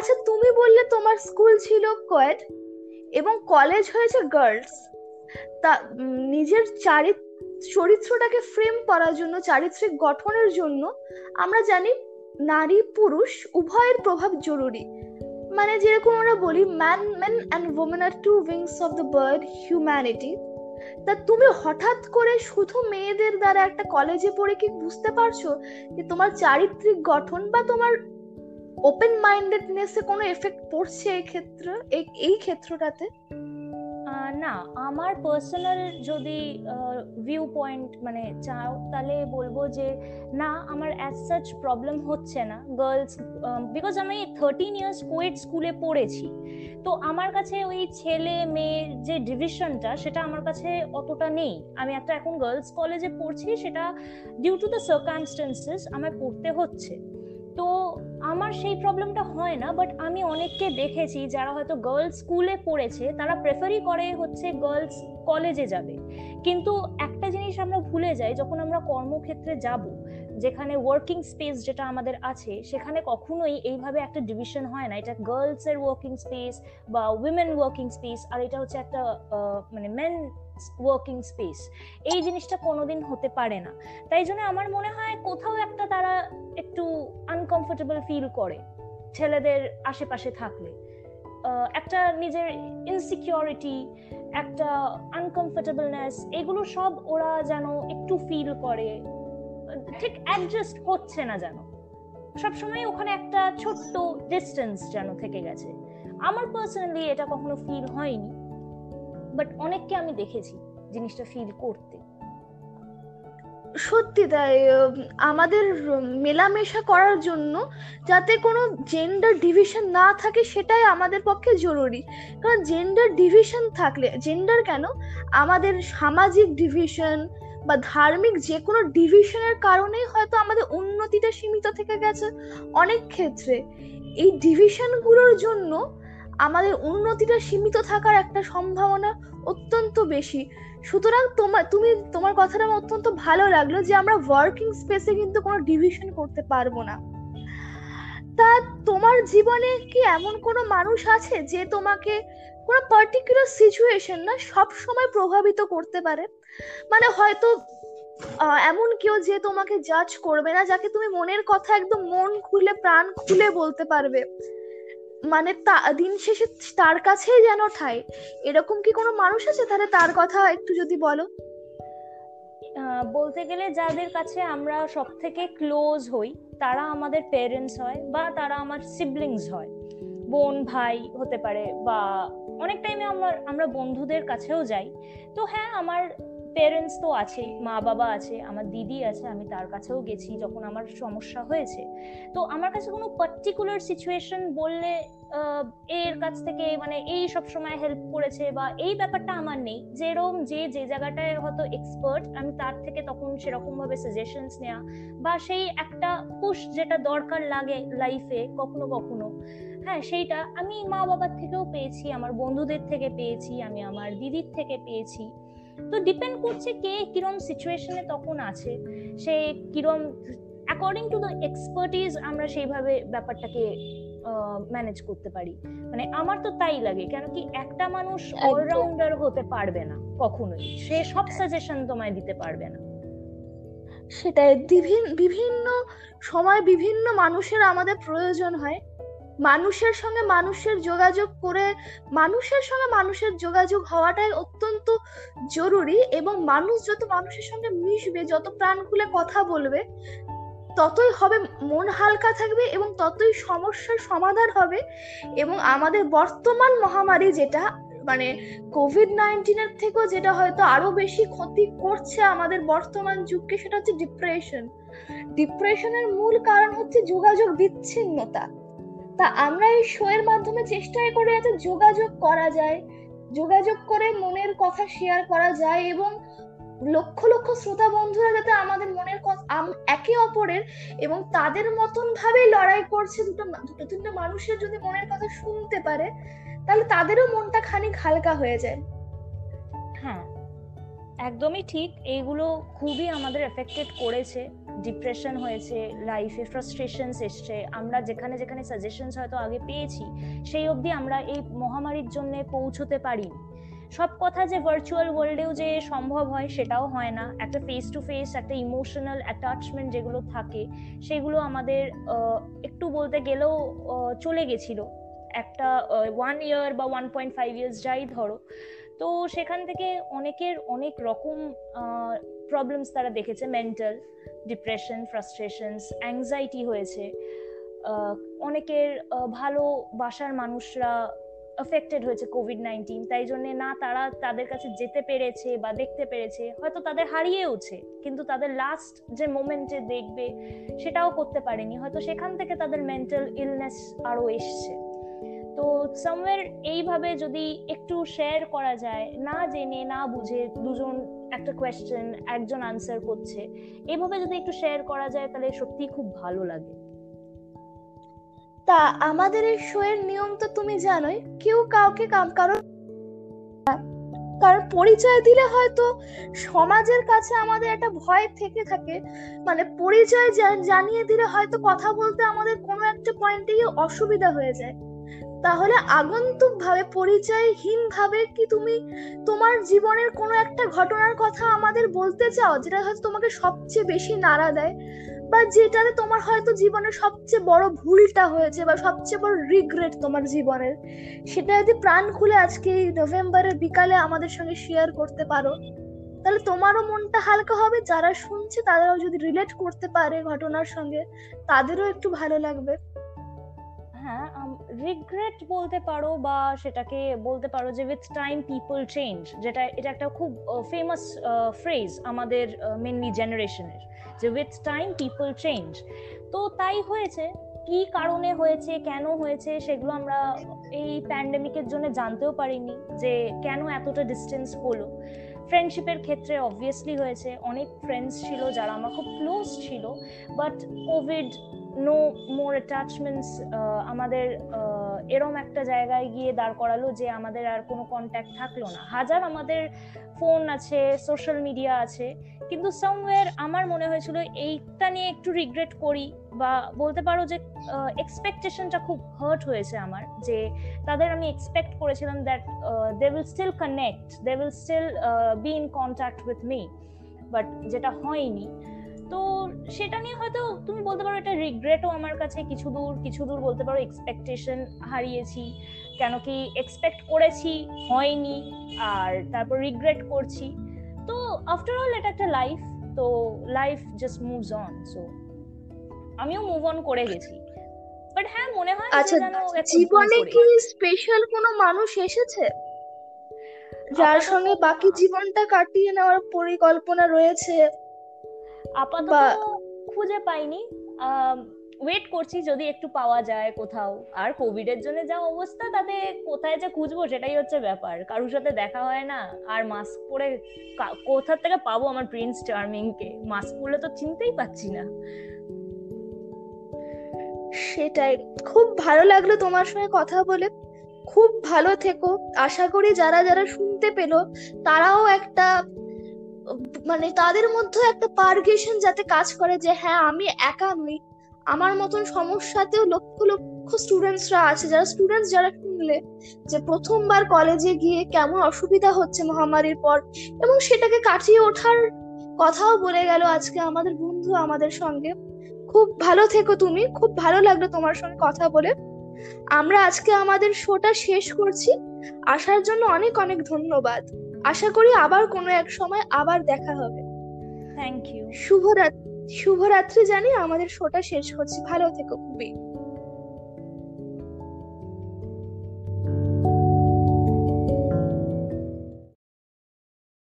আচ্ছা তুমি বললে তোমার স্কুল ছিল কোয়েট এবং কলেজ হয়েছে গার্লস। তা নিজের চারিত্র চরিত্রটাকে ফ্রেম করার জন্য, চারিত্রিক গঠনের জন্য আমরা জানি নারী পুরুষ উভয়ের প্রভাব জরুরি। মানে যেরকম আমরা বলি man man and women are two wings of the bird humanity তা তুমি হঠাৎ করে শুধু মেয়েদের দ্বারা একটা কলেজে পড়ে কি বুঝতে পারছ যে তোমার চারিত্রিক গঠন বা তোমার ওপেন মাইন্ডেডনেসে কোনো এফেক্ট পড়ছে এই ক্ষেত্রে, এই ক্ষেত্রটাতে? না, আমার পার্সোনাল যদি ভিউ পয়েন্ট মানে চাও, তাহলে বলব যে, না, আমার অ্যাজ সাচ প্রবলেম হচ্ছে না। গার্লস বিকজ আমি থার্টিন ইয়ার্স কোয়েট স্কুলে পড়েছি। তো আমার কাছে ওই ছেলে মেয়ের যে ডিভিশনটা সেটা আমার কাছে অতটা নেই। আমি একটা এখন গার্লস কলেজে পড়ছি, সেটা ডিউ টু দ্য সার্কামস্টেন্সেস আমায় পড়তে হচ্ছে। তো আমার সেই প্রবলেমটা হয় না বাট আমি অনেককে দেখেছি যারা হয়তো গার্লস স্কুলে পড়েছে, তারা প্রেফারই করে হচ্ছে গার্লস কলেজে যাবে। কিন্তু একটা জিনিস আমরা ভুলে যাই, যখন আমরা কর্মক্ষেত্রে যাব, যেখানে ওয়ার্কিং স্পেস যেটা আমাদের আছে, সেখানে কখনোই এইভাবে একটা ডিভিশন হয় না। এটা গার্লসের ওয়ার্কিং স্পেস বা উইমেন ওয়ার্কিং স্পেস আর এটা হচ্ছে একটা মানে মেন ওয়ার্কিং স্পেস এই জিনিসটা কোনোদিন হতে পারে না। তাই জন্য আমার মনে হয় কোথাও একটা তারা একটু আনকমফোর্টেবল ফিল করে, ছেলেদের আশেপাশে থাকলে। একটা নিজের ইনসিকিউরিটি একটা আনকমফোর্টেবলনেস এগুলো সব ওরা যেন একটু ফিল করে। ঠিক অ্যাডজাস্ট হচ্ছে না যেন। সবসময় ওখানে একটা ছোট্ট ডিস্টেন্স যেন থেকে গেছে। আমার পার্সোনালি এটা কখনো ফিল হয়নি বাট অনেককে আমি দেখেছি জিনিসটা ফিল করতে। সত্যি তাই আমাদের মেলামেশা করার জন্য যাতে কোনো জেন্ডার ডিভিশন না থাকে সেটাই আমাদের পক্ষে জরুরি। কারণ জেন্ডার ডিভিশন থাকলে জেন্ডার কেন? আমাদের সামাজিক ডিভিশন বা ধার্মিক যে কোনো ডিভিশনের কারণেই হয়তো আমাদের উন্নতিটা সীমিত থেকে গেছে অনেক ক্ষেত্রে। এই ডিভিশনগুলোর জন্য আমাদের উন্নতিটা সীমিত থাকার একটা সম্ভাবনা অত্যন্ত বেশি। সুতরাং তোমার তুমি তোমার কথাটা আমার অত্যন্ত ভালো লাগল যে আমরা ওয়ার্কিং স্পেসে কিন্তু কোনো ডিভিশন করতে পারব না। তা তোমার জীবনে কি এমন কোনো মানুষ আছে যে তোমাকে কোনো পার্টিকুলার সিচুয়েশন না সব সময় প্রভাবিত করতে পারে? মানে হয়তো এমন কেউ যে তোমাকে জাজ করবে না, যাকে তুমি মনের কথা একদম মন খুলে, প্রাণ খুলে বলতে পারবে। মানে দিন শেষে তার কাছেই যেন ঠাই। এরকম কি কোনো মানুষ আছে? তাহলে তার কথা একটু যদি বলো। বলতে গেলে যাদের কাছে আমরা সব থেকে ক্লোজ হই, তারা আমাদের পেরেন্টস হয় বা তারা আমার সিবলিংস হয়। বোন, ভাই হতে পারে বা অনেক টাইমে আমার, আমরা বন্ধুদের কাছেও যাই। তো হ্যাঁ আমার পেরেন্টস তো আছে, মা বাবা আছে, আমার দিদি আছে, আমি তার কাছেও গেছি যখন আমার সমস্যা হয়েছে। তো আমার কাছে কোনো পার্টিকুলার সিচুয়েশন বললে এর কাছ থেকে মানে এই সব সময় হেল্প করেছে বা এই ব্যাপারটা আমার নেই। যেরকম যে যে জায়গাটায় হয়তো এক্সপার্ট আমি তার থেকে তখন সেরকম ভাবে সাজেশনস নেওয়া বা সেই একটা পুশ যেটা দরকার লাগে লাইফে কখনো কখনো। হ্যাঁ সেইটা আমি মা বাবার থেকেও পেয়েছি, আমার বন্ধুদের থেকে পেয়েছি, আমি আমার দিদির থেকে পেয়েছি। তো ডিপেন্ড করছে কে কিরম সিচুয়েশনে তখন আছে। সে কিরম অ্যাকর্ডিং টু দ্য এক্সপার্টিজ আমরা সেইভাবে ব্যাপারটাকে ম্যানেজ করতে পারি। মানে আমার তো তাই লাগে কেন কি একটা মানুষ অলরাউন্ডার হতে পারবে না কখনোই। সে সব সাজেশন তোমায় দিতে পারবে না। সেটাই বিভিন্ন সময় বিভিন্ন মানুষের আমাদের প্রয়োজন হয়। মানুষের সঙ্গে মানুষের যোগাযোগ করে, মানুষের সঙ্গে মানুষের যোগাযোগ হওয়াটাই অত্যন্ত জরুরি এবং মানুষ যত মানুষের সঙ্গে মিশবে, যত প্রাণ খুলে কথা বলবে, ততই হবে মন হালকা থাকবে এবং ততই সমস্যার সমাধান হবে এবং আমাদের বর্তমান মহামারী যেটা মানে কোভিড নাইন্টিনের থেকেও যেটা হয়তো আরও বেশি ক্ষতি করছে আমাদের বর্তমান যুগকে সেটা হচ্ছে ডিপ্রেশন ডিপ্রেশনের মূল কারণ হচ্ছে যোগাযোগ বিচ্ছিন্নতা। তা আমরা এই শো এর মাধ্যমে চেষ্টাই করে যাতে যোগাযোগ করা যায়, যোগাযোগ করে মনের কথা শেয়ার করা যায় এবং লক্ষ লক্ষ শ্রোতা বন্ধুরা যাতে আমাদের মনের একে অপরের এবং তাদের মতন ভাবেই লড়াই করছে দুটো দুটো তিনটে মানুষের যদি মনের কথা শুনতে পারে, তাহলে তাদেরও মনটা খানিক হালকা হয়ে যায়। হ্যাঁ একদমই ঠিক। এইগুলো খুবই আমাদের এফেক্টেড করেছে। ডিপ্রেশন হয়েছে লাইফে ফ্রাস্ট্রেশনস এসছে, আমরা যেখানে যেখানে সাজেশনস হয়তো আগে পেয়েছি, সেই অবধি আমরা এই মহামারীর জন্য পৌঁছতে পারিনি সব কথা যে ভার্চুয়াল ওয়ার্ল্ডেও যে সম্ভব হয় সেটাও হয় না। একটা ফেস টু ফেস একটা ইমোশনাল অ্যাটাচমেন্ট যেগুলো থাকে, সেগুলো আমাদের একটু বলতে গেলেও চলে গেছিল। একটা ওয়ান ইয়ার বা ওয়ান পয়েন্ট ফাইভ ইয়ার্স যাই ধরো তো সেখান থেকে অনেকের অনেক রকম প্রবলেমস তারা দেখেছে। মেন্টাল ডিপ্রেশন ফ্রাস্ট্রেশনস অ্যাংজাইটি হয়েছে। অনেকের ভালো বাসার মানুষরা এফেক্টেড হয়েছে কোভিড নাইন্টিন তাই জন্য না তারা তাদের কাছে যেতে পেরেছে বা দেখতে পেরেছে। হয়তো তাদের হারিয়েওছে কিন্তু তাদের লাস্ট যে মোমেন্টে দেখবে, সেটাও করতে পারেনি। হয়তো সেখান থেকে তাদের মেন্টাল ইলনেস আরও এসছে। তো সামওয়্যার এইভাবে যদি একটু শেয়ার করা যায়, না জেনে, না বুঝে দুজন একটা কোয়েশ্চেন একজন আনসার করছে, এইভাবে যদি একটু শেয়ার করা যায় তাহলে সত্যি খুব ভালো লাগে। তা আমাদের এই শো এর নিয়ম তো তুমি জানোই, কেউ কাউকে কারও কারণ পরিচয় দিলে হয়তো সমাজের কাছে আমাদের একটা ভয় থেকে থাকে মানে পরিচয় জানিয়ে দিলে হয়তো কথা বলতে আমাদের কোনো একটা পয়েন্টে অসুবিধা হয়ে যায়। তাহলে আগন্তুক ভাবে পরিচয়হীন ভাবে কি তুমি তোমার জীবনের কোনো একটা ঘটনার কথা আমাদের বলতে চাও, যেটা হয়তো তোমাকে সবচেয়ে বেশি নাড়া দেয়? বা যেটাতে তোমার হয়তো জীবনের সবচেয়ে বড় ভুলটা হয়েছে বা সবচেয়ে বড় রিগ্রেট তোমার জীবনের, সেটা যদি প্রাণ খুলে আজকে এই নভেম্বরের বিকালে আমাদের সঙ্গে শেয়ার করতে পারো। তাহলে তোমারও মনটা হালকা হবে, যারা শুনছে তারাও যদি রিলেট করতে পারে ঘটনার সঙ্গে, তাদেরও একটু ভালো লাগবে। হ্যাঁ রিগ্রেট বলতে পারো বা সেটাকে বলতে পারো যে উইথ টাইম পিপল চেঞ্জ যেটা, এটা একটা খুব ফেমাস ফ্রেজ আমাদের মেনলি জেনারেশনের যে উইথ টাইম পিপল চেঞ্জ তো তাই হয়েছে, কি কারণে হয়েছে, কেন হয়েছে, সেগুলো আমরা এই প্যান্ডেমিকের জন্য জানতেও পারিনি যে কেন এতটা ডিস্টেন্স হলো। ফ্রেন্ডশিপের ক্ষেত্রে অবভিয়াসলি হয়েছে, অনেক ফ্রেন্ডস ছিল যারা আমার খুব ক্লোজ ছিল but COVID no more attachments আমাদের এরম একটা জায়গায় গিয়ে দাঁড় করালো যে আমাদের আর কোনো কন্ট্যাক্ট থাকল না। হাজার আমাদের ফোন আছে সোশ্যাল মিডিয়া আছে, কিন্তু সামওয়্যার আমার মনে হয়েছিল এইটা নিয়ে একটু রিগ্রেট করি বা বলতে পারো যে এক্সপেকটেশনটা খুব হার্ট হয়েছে আমার যে তাদের আমি এক্সপেক্ট করেছিলাম that they will still connect they will still be in contact with me but যেটা হয়নি তো সেটা নিয়ে হয়তো তুমি বলতে পারো এটা রিগ্রেটও আমার কাছে কিছু দূর কিছু দূর বলতে পারো এক্সপেকটেশন হারিয়েছি। কেন কি এক্সপেক্ট করেছি হয়নি আর তারপর রিগ্রেট করছি। তো আফটার অল এটা একটা লাইফ তো life just moves on so আমিও মুভ অন করে গেছি। বাট হ্যাঁ মনে হয় আচ্ছা জীবনে কি স্পেশাল কোনো মানুষ এসেছে? যার সঙ্গে বাকি জীবনটা কাটিয়ে নেওয়ার পরিকল্পনা রয়েছে আপাতত খুঁজে পাইনি। ওয়েট করছি যদি একটু পাওয়া যায় কোথাও। আর কোভিড এর জন্য যা অবস্থা তাতে কোথায় যে খুঁজবো সেটাই হচ্ছে ব্যাপার। কারোর সাথে দেখা হয় না। আর মাস্ক পরে কোথা থেকে পাবো আমার প্রিন্স চার্মিং কে? মাস্ক পরলে তো চিনতেই পাচ্ছি না। সেটাই। খুব ভালো লাগল তোমার সঙ্গে কথা বলে। খুব ভালো থেকো। আশা করি যারা যারা শুনতে পেল তারাও একটা মানে তাদের মধ্যে একটা পারগেশন যাতে কাজ করে যে হ্যাঁ আমি একা নই। আমার মতন সমস্যাতেও লক্ষ লক্ষ স্টুডেন্টসরা আছে। যারা স্টুডেন্টস যারা শুনলে যে প্রথমবার কলেজে গিয়ে কেমন অসুবিধা হচ্ছে মহামারীর পর এবং সেটাকে কাটিয়ে ওঠার কথাও বলে গেল আজকে আমাদের বন্ধু আমাদের সঙ্গে। খুব ভালো থেকো তুমি। খুব ভালো লাগল তোমার সঙ্গে কথা বলে। আমরা আজকে আমাদের শোটা শেষ করছি। আসার জন্য অনেক অনেক ধন্যবাদ। আশা করি আবার কোনো এক সময় আবার দেখা হবে। থ্যাংক ইউ শুভরাত্রি শুভরাত্রি জানি আমাদের শোটা শেষ হচ্ছে ভালো থেকো খুবই।